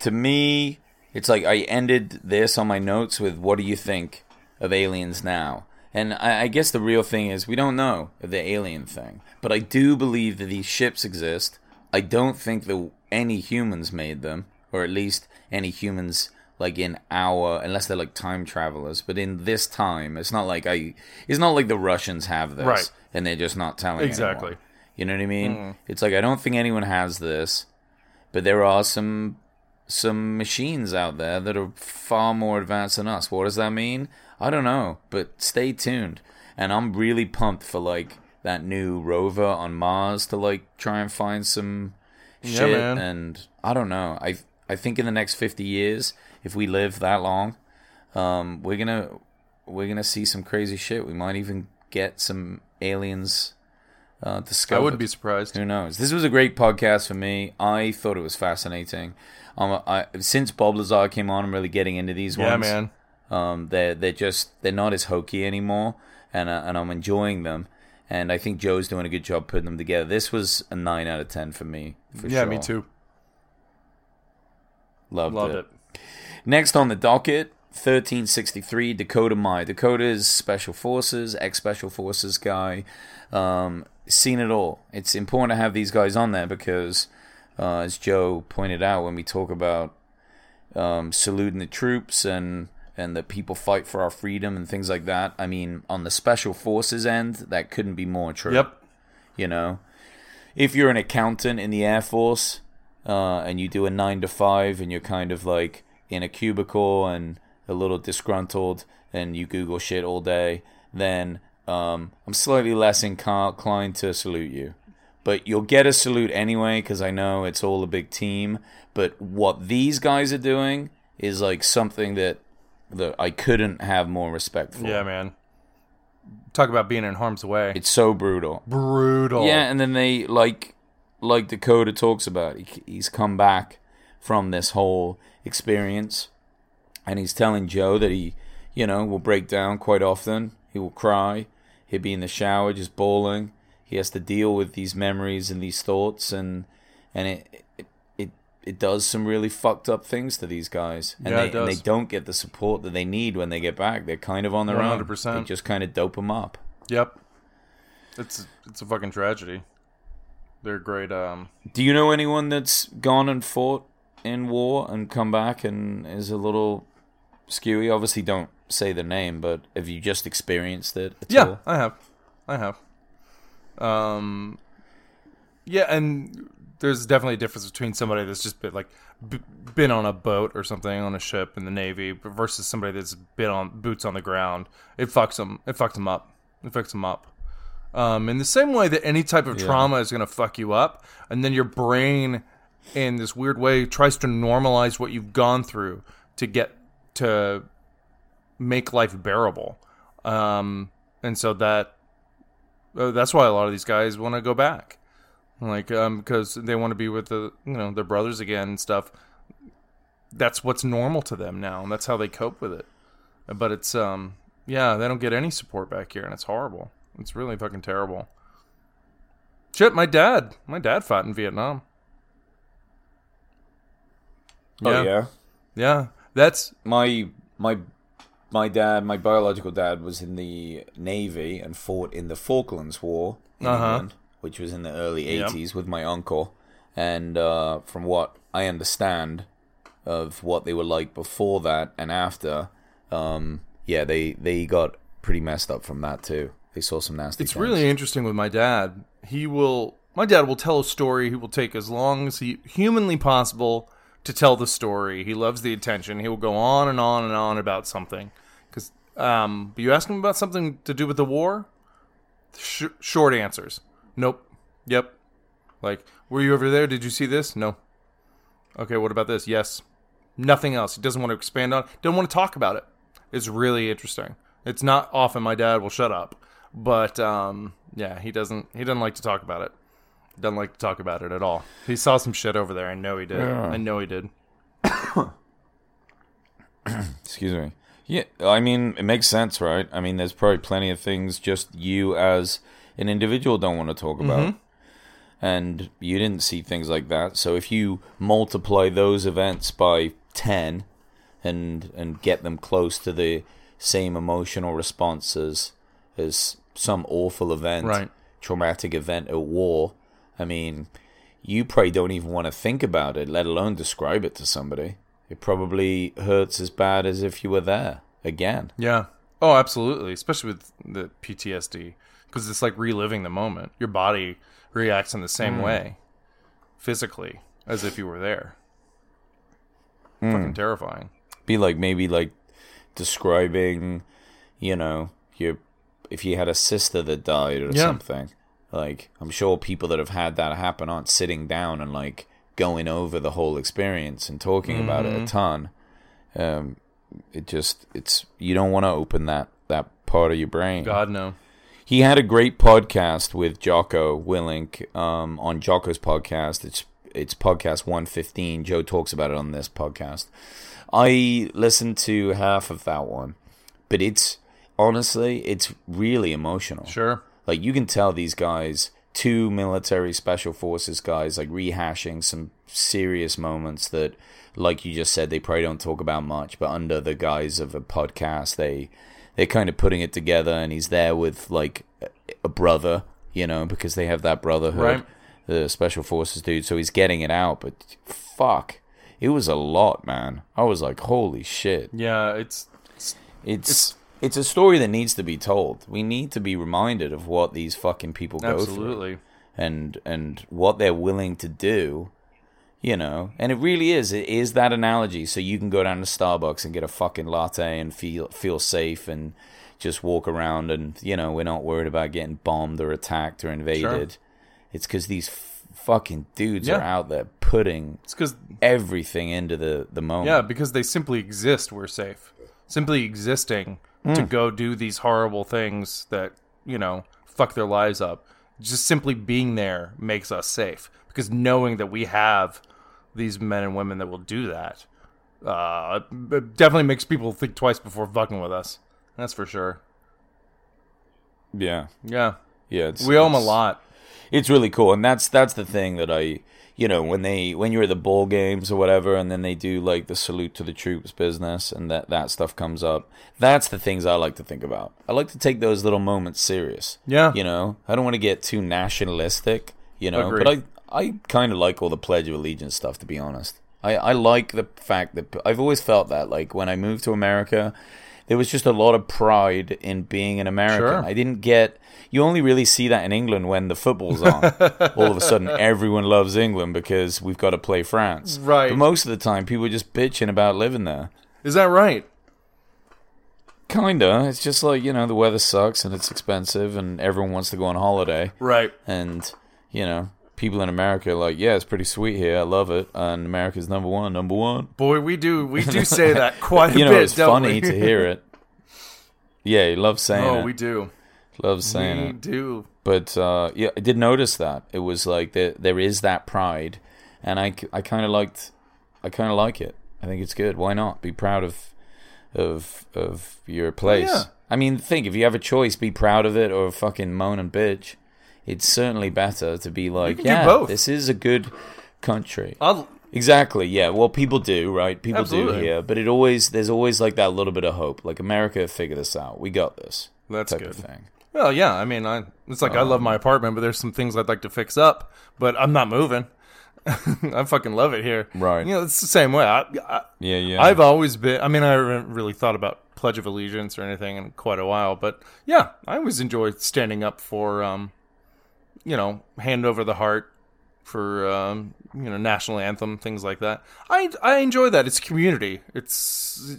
to me, it's like I ended this on my notes with "What do you think of aliens now?" And I, I guess the real thing is we don't know the alien thing, but I do believe that these ships exist. I don't think that any humans made them, or at least any humans like in our unless they're like time travelers. But in this time, it's not like I. It's not like the Russians have this, Right. and they're just not telling Exactly. anyone. You know what I mean? It's like I don't think anyone has this, but there are some some machines out there that are far more advanced than us. What does that mean? I don't know, but stay tuned. And I'm really pumped for like that new rover on Mars to like try and find some Yeah, shit. man. And I don't know. I I think in the next 50 years, if we live that long, um, we're gonna we're gonna see some crazy shit. We might even get some aliens uh, I wouldn't be surprised. Who knows? This was a great podcast for me. I thought it was fascinating. Um, I, since Bob Lazar came on, I'm really getting into these Yeah, ones. man. Um, they're they're just they're not as hokey anymore, and uh, and I'm enjoying them. And I think Joe's doing a good job putting them together. This was a nine out of ten for me. For yeah, sure. me too. Loved, Loved it. it. Next on the docket, 1363, Dakota Meyer. Dakota's Special Forces, ex Special Forces guy. Um, seen it all. It's important to have these guys on there because, uh, as Joe pointed out, when we talk about um, saluting the troops and and that people fight for our freedom and things like that, I mean, on the Special Forces end, that couldn't be more true Yep. you know if you're an accountant in the air force uh, and you do a nine to five and you're kind of like in a cubicle and a little disgruntled and you google shit all day then um, i'm slightly less inclined to salute you but you'll get a salute anyway because I know it's all a big team. But what these guys are doing is like something that that I couldn't have more respect for. Yeah, man. Talk about being in harm's way. It's so brutal. brutal. Yeah, and then they like like Dakota talks about. He, he's come back from this whole experience, and he's telling Joe that he, you know, will break down quite often. He will cry. He'll be in the shower just bawling. He has to deal with these memories and these thoughts, and and it it it, it does some really fucked up things to these guys, and Yeah, they it and they don't get the support that they need when they get back. They're kind of on their own. 100%. They just kind of dope them up. Yep. It's it's a fucking tragedy. They're great. Um. Do you know anyone that's gone and fought in war and come back and is a little skewy? Obviously, don't say the name, but have you just experienced it? Yeah, all? I have. I have. Um. Yeah, and there's definitely a difference between somebody that's just been like b- been on a boat or something on a ship in the navy versus somebody that's been on boots on the ground. It fucks them. It fucks them up. It fucks them up. Um, in the same way that any type of trauma is going to fuck you up, and then your brain, in this weird way, tries to normalize what you've gone through to get to make life bearable. Um, and so that uh, that's why a lot of these guys want to go back, like um, because they want to be with the you know their brothers again and stuff. That's what's normal to them now, and that's how they cope with it. But it's um yeah, they don't get any support back here, and it's horrible. It's really fucking terrible. Shit, my dad, my dad fought in Vietnam. Oh yeah. yeah. That's My my my dad, my biological dad, was in the navy and fought in the Falklands War in Uh-huh. England, which was in the early Yep. '80s with my uncle. And uh, from what I understand of what they were like before that and after, um, yeah, they they got pretty messed up from that too. They saw some nasty. It's things. really interesting with my dad. He will, my dad will tell a story. He will take as long as he humanly possible to tell the story. He loves the attention. He will go on and on and on about something. Because, um, you ask him about something to do with the war. Sh- short answers. Nope. Yep. Like, were you over there? Did you see this? No. Okay. What about this? Yes. Nothing else. He doesn't want to expand on. Doesn't want to talk about it. It's really interesting. It's not often my dad will shut up, but um, yeah, he doesn't. He doesn't like to talk about it. Doesn't like to talk about it at all. He saw some shit over there. I know he did. I know he did. Excuse me. Yeah, I mean, it makes sense, right? I mean, there's probably plenty of things just you as an individual don't want to talk about. Mm-hmm. And you didn't see things like that. So if you multiply those events by 10 and and get them close to the same emotional responses as some awful event, Right. traumatic event at war, I mean, you probably don't even want to think about it, let alone describe it to somebody. It probably hurts as bad as if you were there again. Yeah. Oh, absolutely. Especially with the PTSD, because it's like reliving the moment. Your body reacts in the same hmm. way, physically, as if you were there. Hmm. Fucking terrifying. Be like maybe like describing, you know, your if you had a sister that died or Yeah. something. Like I'm sure people that have had that happen aren't sitting down and like going over the whole experience and talking about it Mm-hmm. a ton. Um, it just it's you don't want to open that that part of your brain. God no. He had a great podcast with Jocko Willink um, on Jocko's podcast. It's it's podcast one fifteen. Joe talks about it on this podcast. I listened to half of that one, but it's honestly it's really emotional. Sure. Like you can tell these guys, two military special forces guys, like rehashing some serious moments that, like you just said, they probably don't talk about much, but under the guise of a podcast, they they're kind of putting it together, and he's there with like a- brother, you know, because they have that brotherhood, Right. the special forces dude. So he's getting it out, but fuck, it was a lot, man. I was like, holy shit. Yeah, it's It's it's a story that needs to be told. We need to be reminded of what these fucking people go through absolutely. and and what they're willing to do. You know, and it really is. It is that analogy. So you can go down to Starbucks and get a fucking latte and feel feel safe and just walk around and you know we're not worried about getting bombed or attacked or invaded. It's because these f- fucking dudes Yeah. are out there putting It's because everything into the the moment. yeah, because they simply exist. We're safe. Simply existing to Hmm. go do these horrible things that you know fuck their lives up. Just simply being there makes us safe because knowing that we have these men and women that will do that uh, it definitely makes people think twice before fucking with us. That's for sure. yeah, Yeah, yeah. It's, we owe them a lot. It's really cool, and that's that's the thing that I, you know, when they when you're at the ball games or whatever, and then they do like the salute to the troops business, and that that stuff comes up. That's the things I like to think about. I like to take those little moments serious. Yeah. you know, I don't want to get too nationalistic, you know, Agreed. but I I kind of like all the Pledge of Allegiance stuff, to be honest. I I like the fact that I've always felt that like when I moved to America. There was just a lot of pride in being an American. Sure. I didn't get. You only really see that in England when the football's on. All of a sudden, everyone loves England because we've got to play France. Right. But most of the time, people are just bitching about living there. Is that right? Kinda. It's just like you know the weather sucks and it's expensive and everyone wants to go on holiday Right. and you know people in America are like yeah it's pretty sweet here I love it and America's number one number one. Boy, we do we do say that quite a You know bit. it's funny we? to hear it. Yeah, he loves saying Oh, it. we do. Love saying it. We it. do. but uh, yeah, I did notice that it was like there there is that pride, and I, I kind of liked, I kind of like it. I think it's good. Why not be proud of of of your place? yeah. I mean, think if you have a choice, be proud of it or fucking moan and bitch. It's certainly better to be like, yeah, this is a good country. I'll, Exactly. Yeah. Well, people do, right? People do Absolutely. here, but it always there's always like that little bit of hope. Like America, figure this out. We got this. That's type good. of thing. Well, yeah. I mean, I it's like I Um, love my apartment, but there's some things I'd like to fix up. But I'm not moving. I fucking love it here. Right. You know, it's the same way. I, I, Yeah. Yeah. I've always been. I mean, I haven't really thought about Pledge of Allegiance or anything in quite a while, but yeah, I always enjoy standing up for, um, you know, hand over the heart for, um, you know, national anthem, things like that. I I enjoy that. It's community. It's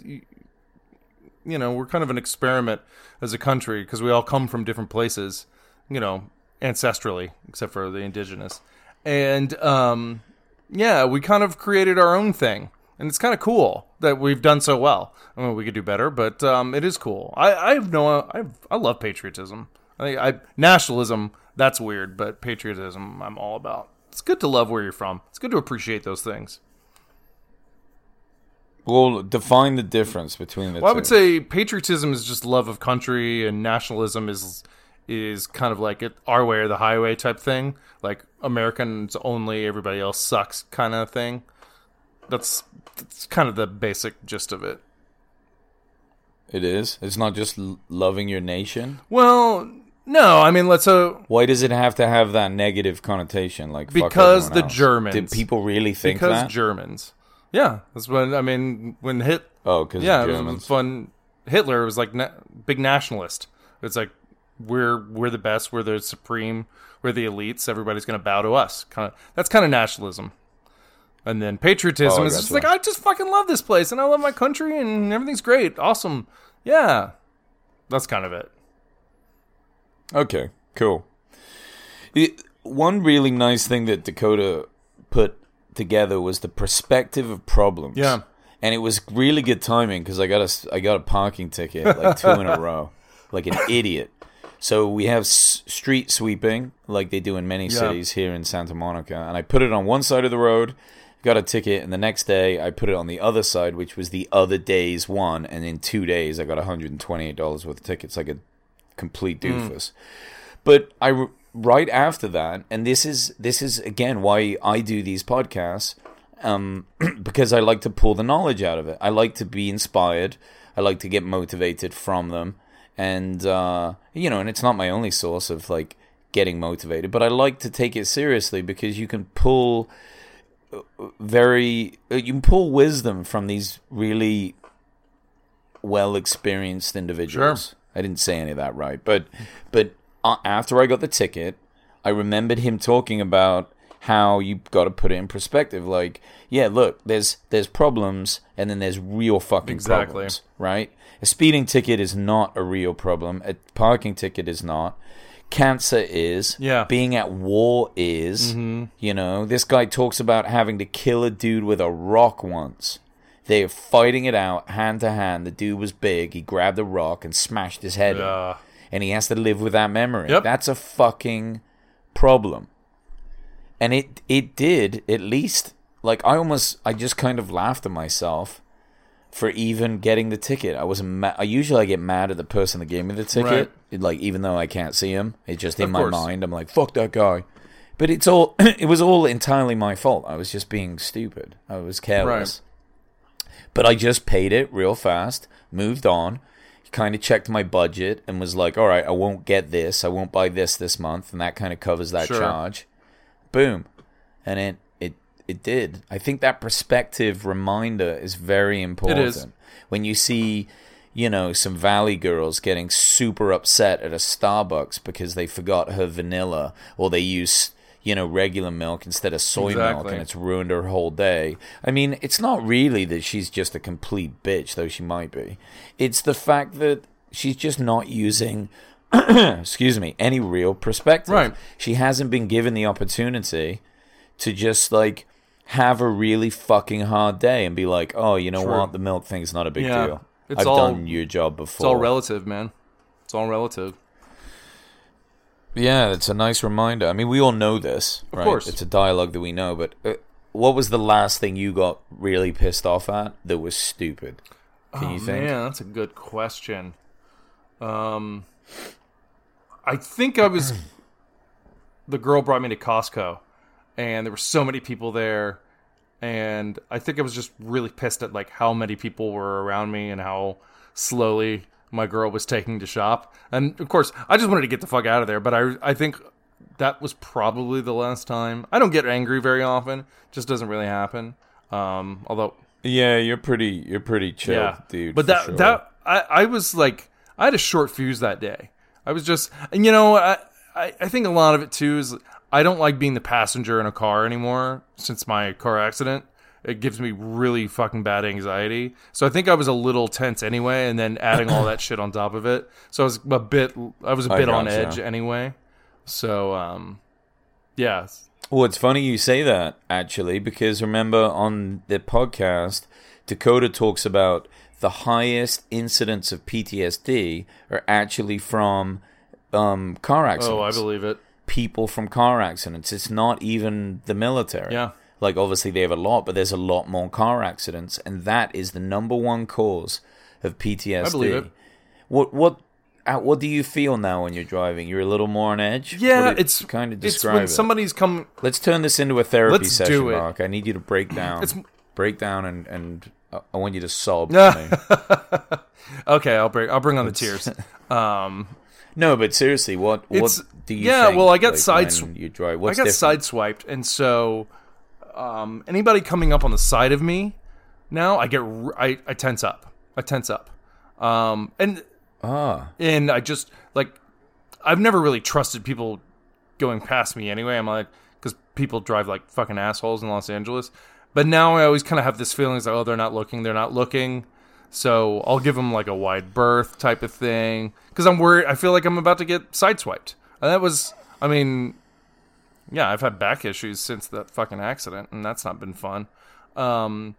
you know, we're kind of an experiment as a country because we all come from different places, you know, ancestrally, except for the indigenous. And um, yeah, we kind of created our own thing. And it's kind of cool that we've done so well. I mean, we could do better, but um, it is cool. I, I have no, I, I love patriotism. I, I nationalism, that's weird, but patriotism, I'm all about. It's good to love where you're from. It's good to appreciate those things. Well, define the difference between the Well, I would say patriotism is just love of country, and nationalism is is kind of like it, our way or the highway type thing, like Americans only, everybody else sucks kind of thing. That's that's kind of the basic gist of it. it is. It's not just loving your nation. Well, no, I mean let's uh, Why does it have to have that negative connotation? Like fuck Because everyone the else? Germans. Did people really think because that? Germans. Yeah, that's when I mean when hit oh, because yeah, it was Germans. fun. Hitler was like na- big nationalist. It's like we're we're the best, we're the supreme, we're the elites. Everybody's going to bow to us. Kind of that's kind of nationalism. And then patriotism Oh, I is just gotcha. like I just fucking love this place and I love my country and everything's great, awesome. Yeah, that's kind of it. Okay, cool. It, one really nice thing that Dakota put together was the perspective of problems. Yeah. and it was really good timing because I got a I got a parking ticket like two in a row, like an idiot. So we have s- street sweeping like they do in many Yeah. cities here in Santa Monica, and I put it on one side of the road, got a ticket, and the next day I put it on the other side, which was the other day's one, and in two days I got 128 dollars worth of tickets, like a complete doofus. But I right after that, and this is this is again why I do these podcasts, um, because I like to pull the knowledge out of it. I like to be inspired. I like to get motivated from them, and uh, you know, and it's not my only source of like getting motivated, but I like to take it seriously because you can pull uh, very uh, you can pull wisdom from these really well experienced individuals. I didn't say any of that right, but but uh, after I got the ticket, I remembered him talking about how you got to put it in perspective. Like, yeah, look, there's there's problems, and then there's real fucking Exactly. problems, right? A speeding ticket is not a real problem. A parking ticket is not. Cancer is. Yeah. Mm-hmm. Being at war is. You know, this guy talks about having to kill a dude with a rock once. They were fighting it out hand to hand. The dude was big. He grabbed a rock and smashed his head in Uh, and he has to live with that memory. Yep. That's a fucking problem. And it it did at least like I almost I just kind of laughed at myself for even getting the ticket. I was ma- I usually I get mad at the person that gave me the ticket, like even though I can't see him. It's just in Of my course. mind. I'm like fuck that guy. But it's all it was all entirely my fault. I was just being stupid. I was careless. But I just paid it real fast, moved on, kind of checked my budget, and was like, all right, I won't get this. I won't buy this this month. And that kind of covers that Sure. charge. Boom. And it, it, it did. I think that perspective reminder is very important. When you see, you know, some Valley girls getting super upset at a Starbucks because they forgot her vanilla or they use, you know, regular milk instead of soy milk and it's ruined her whole day. I mean, it's not really that she's just a complete bitch, though she might be. It's the fact that she's just not using, excuse me, any real perspective. Right. She hasn't been given the opportunity to just like have a really fucking hard day and be like, oh, you know True. what, the milk thing's not a big Yeah. deal. It's I've all- done your job before. it's all relative, man. It's all relative. Yeah, it's a nice reminder. I mean, we all know this, Of right? course. It's a dialogue that we know, but uh, what was the last thing you got really pissed off at that was stupid? Can you think? Oh, Man, that's a good question. Um, I think I was. the girl brought me to Costco, and there were so many people there, and I think I was just really pissed at like how many people were around me and how slowly my girl was taking to shop. And of course, I just wanted to get the fuck out of there. But I, I think that was probably the last time. I don't get angry very often; just doesn't really happen. Um, although Yeah, you're pretty. You're pretty chill, yeah, dude. But that sure. that I, I was like I had a short fuse that day. I was just and you know I, I I think a lot of it too is I don't like being the passenger in a car anymore since my car accident. It gives me really fucking bad anxiety. So I think I was a little tense anyway, and then adding all that shit on top of it. So I was a bit I was a bit on edge anyway. So um, yeah, Well, it's funny you say that actually, because remember on the podcast, Dakota talks about the highest incidents of PTSD are actually from um, car accidents. oh I believe it. people from car accidents. It's not even the military. Yeah. Like obviously they have a lot, but there's a lot more car accidents, and that is the number one cause of PTSD. I believe it. What what uh, what do you feel now when you're driving? You're a little more on edge. Yeah, it's kind of it's describe when it. somebody's come Let's turn this into a therapy Let's session, do it. Mark. I need you to break down. It's- break down and and uh, I want you to sob. Okay, I'll bring I'll bring on the tears. Um, No, but seriously, what what do you? yeah, think, well, I got like, sides- You drive. I got different? sideswiped, and so um, anybody coming up on the side of me now, I get I tense up. I tense up, um, and Ah, and I just like I've never really trusted people going past me anyway. I'm like because people drive like fucking assholes in Los Angeles, but now I always kind of have this feeling like oh they're not looking, they're not looking. So I'll give them like a wide berth type of thing because I'm worried. I feel like I'm about to get sideswiped. And that was, I mean, yeah, I've had back issues since that fucking accident, and that's not been fun. Um,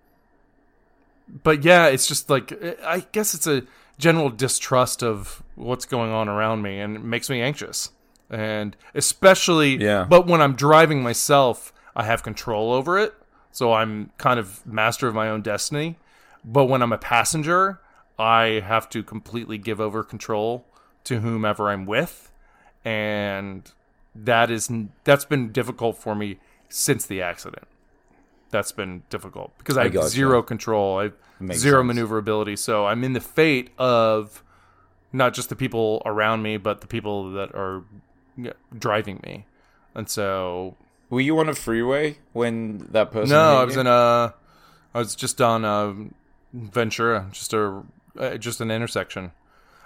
but yeah, it's just like I guess it's a general distrust of what's going on around me, and it makes me anxious. And especially, Yeah. But when I'm driving myself, I have control over it, so I'm kind of master of my own destiny. But when I'm a passenger, I have to completely give over control to whomever I'm with, and that is that's been difficult for me since the accident. That's been difficult because I, I have gotcha. zero control. I have zero sense. maneuverability. So I'm in the fate of not just the people around me, but the people that are driving me. And so were you on a freeway when that person? no, hit I was you? in a. I was just on a Ventura, just a uh, just an intersection.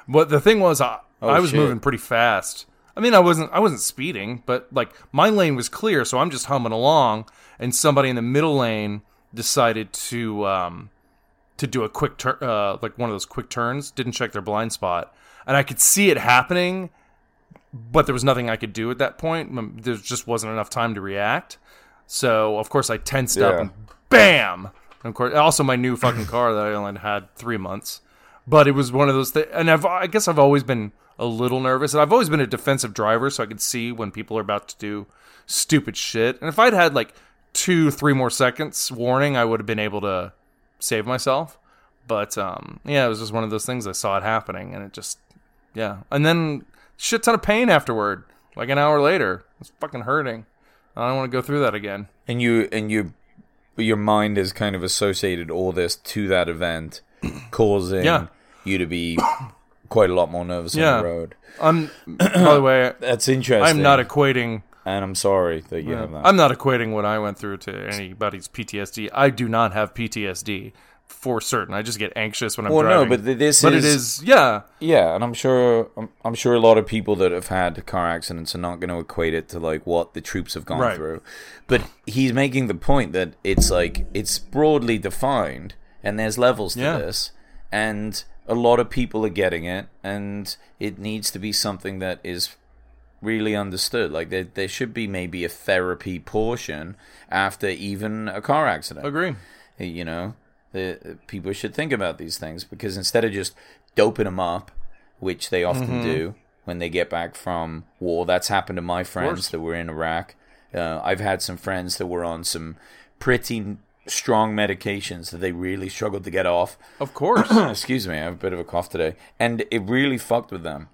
But the thing was, I, Oh, I was shit. moving pretty fast. I mean, I wasn't I wasn't speeding, but like my lane was clear, so I'm just humming along, and somebody in the middle lane decided to um, to do a quick turn, uh, like one of those quick turns. Didn't check their blind spot, and I could see it happening, but there was nothing I could do at that point. There just wasn't enough time to react. So of course I tensed up and bam. And of course, also my new fucking car that I only had three months. But it was one of those things, and I've, I guess I've always been a little nervous, and I've always been a defensive driver, so I could see when people are about to do stupid shit. And if I'd had like two, three more seconds warning, I would have been able to save myself. But um, yeah, it was just one of those things. I saw it happening, and it just yeah. And then shit ton of pain afterward. Like an hour later, it's fucking hurting. I don't want to go through that again. and you and you your mind has kind of associated all this to that event causing Yeah. you to be quite a lot more nervous Yeah. on the road I'm by the way, that's interesting I'm not equating. and i'm sorry that you have that I'm not equating what I went through to anybody's PTSD. I do not have PTSD for certain. I just get anxious when I'm well driving. no but th- this but is, it is yeah. yeah and i'm sure I'm, I'm sure a lot of people that have had car accidents are not going to equate it to like what the troops have gone Right. through but he's making the point that it's like it's broadly defined and there's levels to Yeah. this and a lot of people are getting it and it needs to be something that is really understood like there, there should be maybe a therapy portion after even a car accident Agree. you know the people should think about these things because instead of just doping them up which they often Mm-hmm. do when they get back from war that's happened to my friends that were in iraq uh, i've had some friends that were on some pretty strong medications that they really struggled to get off Of course. excuse me, I have a bit of a cough today, and it really fucked with them.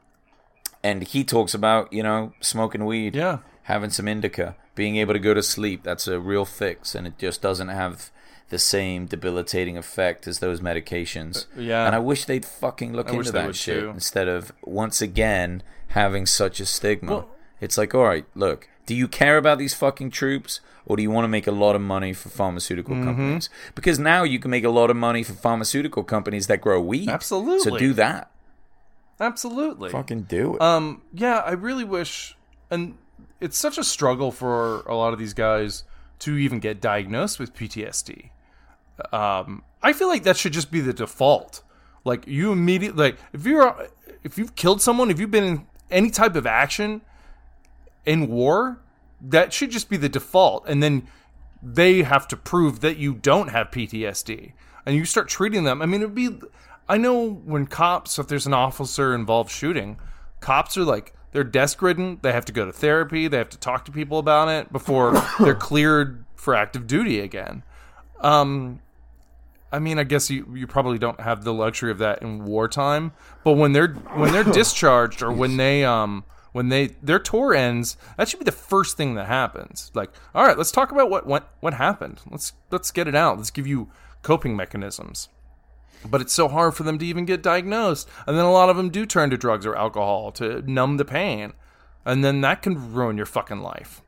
And he talks about you know smoking weed, Yeah. having some indica, being able to go to sleep. That's a real fix, and it just doesn't have the same debilitating effect as those medications. Uh, yeah. and I wish they'd fucking look I into that shit too. instead of once again having such a stigma. Well- it's like, all right, look, do you care about these fucking troops? Or do you want to make a lot of money for pharmaceutical Mm-hmm. companies? Because now you can make a lot of money for pharmaceutical companies that grow weed. Absolutely. So do that. Absolutely. Fucking do it. Um, yeah, I really wish, and it's such a struggle for a lot of these guys to even get diagnosed with PTSD. Um, I feel like that should just be the default. Like you immediately, like if you're, if you've killed someone, if you've been in any type of action in war, that should just be the default, and then they have to prove that you don't have PTSD, and you start treating them. I mean, it'd be. I know when cops, if there's an officer involved shooting, cops are like they're desk ridden. They have to go to therapy. They have to talk to people about it before they're cleared for active duty again. Um, I mean, I guess you, you probably don't have the luxury of that in wartime, but when they're when they're discharged or when they um when they their tour ends, that should be the first thing that happens. Like, all right, let's talk about what what what happened. Let's let's get it out. Let's give you coping mechanisms. But it's so hard for them to even get diagnosed, and then a lot of them do turn to drugs or alcohol to numb the pain, and then that can ruin your fucking life.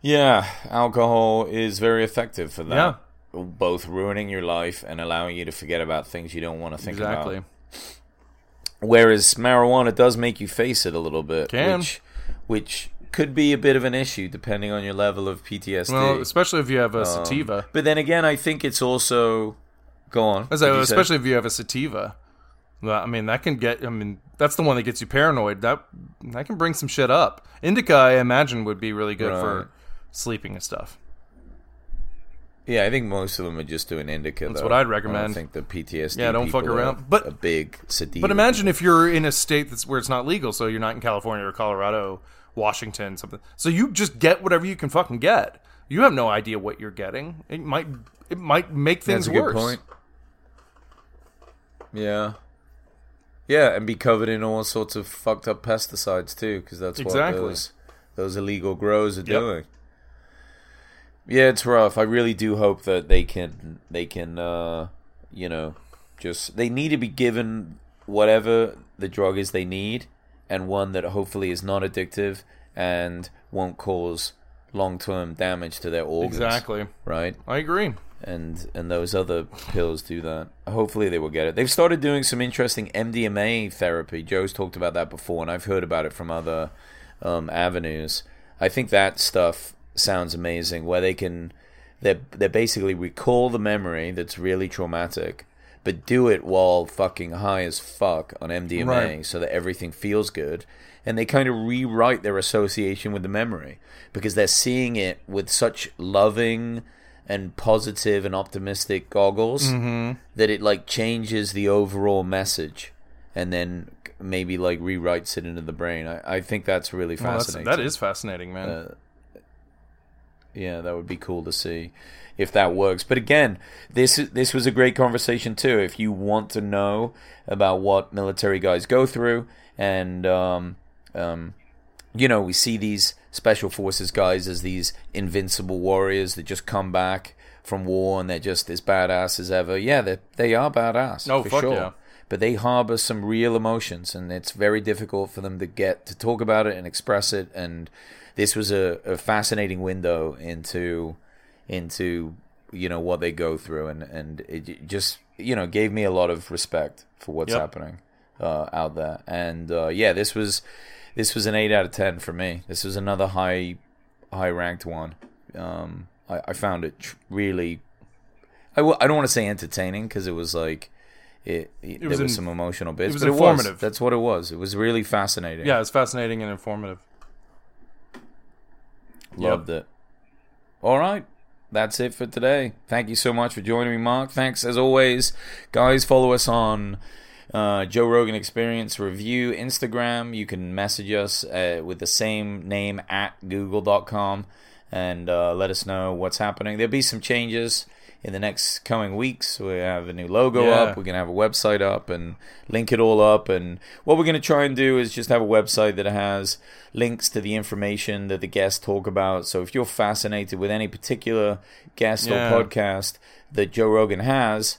yeah, alcohol is very effective for that. Yeah. Both ruining your life and allowing you to forget about things you don't want to think Exactly. about. Whereas marijuana does make you face it a little bit, Can. which which could be a bit of an issue depending on your level of PTSD. Well, especially if you have a Um, sativa. But then again, I think it's also go on. As I- especially if you have a sativa. Well, I mean, that can get. I mean, that's the one that gets you paranoid. That that can bring some shit up. Indica, I imagine, would be really good Right. for sleeping and stuff. Yeah, I think most of them are just doing indica. That's though. what I'd recommend. I don't think the PTSD. Yeah, don't fuck around. But- a big sativa. But imagine if you're in a state that's where it's not legal, so you're not in California or Colorado, Washington, something. So you just get whatever you can fucking get. You have no idea what you're getting. It might it might make things That's a good worse. point. Yeah. Yeah, and be covered in all sorts of fucked up pesticides too, because that's Exactly. what those those illegal grows are Yep. doing. Yeah, it's rough. I really do hope that they can they can uh you know just they need to be given whatever the drug is they need and one that hopefully is not addictive and won't cause long term damage to their organs. Exactly. Right? I agree. and and those other pills do that. Hopefully they will get it. They've started doing some interesting MDMA therapy. Joe's talked about that before, and I've heard about it from other um, avenues. I think that stuff sounds amazing, where they can they they basically recall the memory that's really traumatic, but do it while fucking high as fuck on MDMA, Right. so that everything feels good. And they kind of rewrite their association with the memory because they're seeing it with such loving and positive and optimistic goggles that it like changes the overall message and then maybe like rewrites it into the brain. I, I think that's really Well, that's, fascinating. that is fascinating, man. Uh, yeah, that would be cool to see if that works. But again, this this was a great conversation too. If you want to know about what military guys go through, and um, um, you know, we see these special forces guys as these invincible warriors that just come back from war and they're just as badass as ever. Yeah, they they are badass. Oh, for fuck sure. yeah. But they harbor some real emotions, and it's very difficult for them to get to talk about it and express it. And this was a, a fascinating window into into you know what they go through, and and it just you know gave me a lot of respect for what's Yep. happening uh, out there. And uh, yeah, this was this was an eight out of ten for me. This was another high high ranked one. Um, I, I found it tr- really. I w- I don't want to say entertaining because it was like it, it, there was was in- some emotional bits, It was but informative. It was. That's what it was. It was really fascinating. yeah, it's fascinating and informative. Loved it. All right. That's it for today. Thank you so much for joining me, Mark. Thanks as always. Guys, follow us on uh, Joe Rogan Experience Review Instagram. You can message us uh, with the same name at google.com and uh, let us know what's happening. There'll be some changes in the next coming weeks. We have a new logo Yeah. up. We're going to have a website up and link it all up. And what we're going to try and do is just have a website that has links to the information that the guests talk about. So if you're fascinated with any particular guest Yeah. or podcast that Joe Rogan has,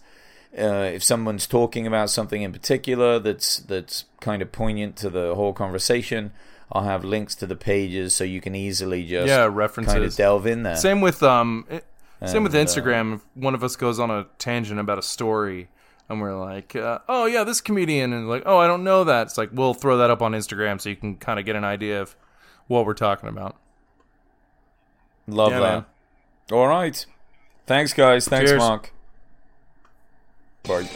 uh, if someone's talking about something in particular that's that's kind of poignant to the whole conversation, I'll have links to the pages so you can easily just Yeah, kind of delve in there. Same with um, it- same with And, uh, Instagram. if one of us goes on a tangent about a story, and we're like, uh, "Oh yeah, this comedian," and like, "Oh, I don't know that." It's like we'll throw that up on Instagram so you can kind of get an idea of what we're talking about. Love Yeah, that. man. All right. Thanks, guys. Thanks, Cheers. Mark. Bye.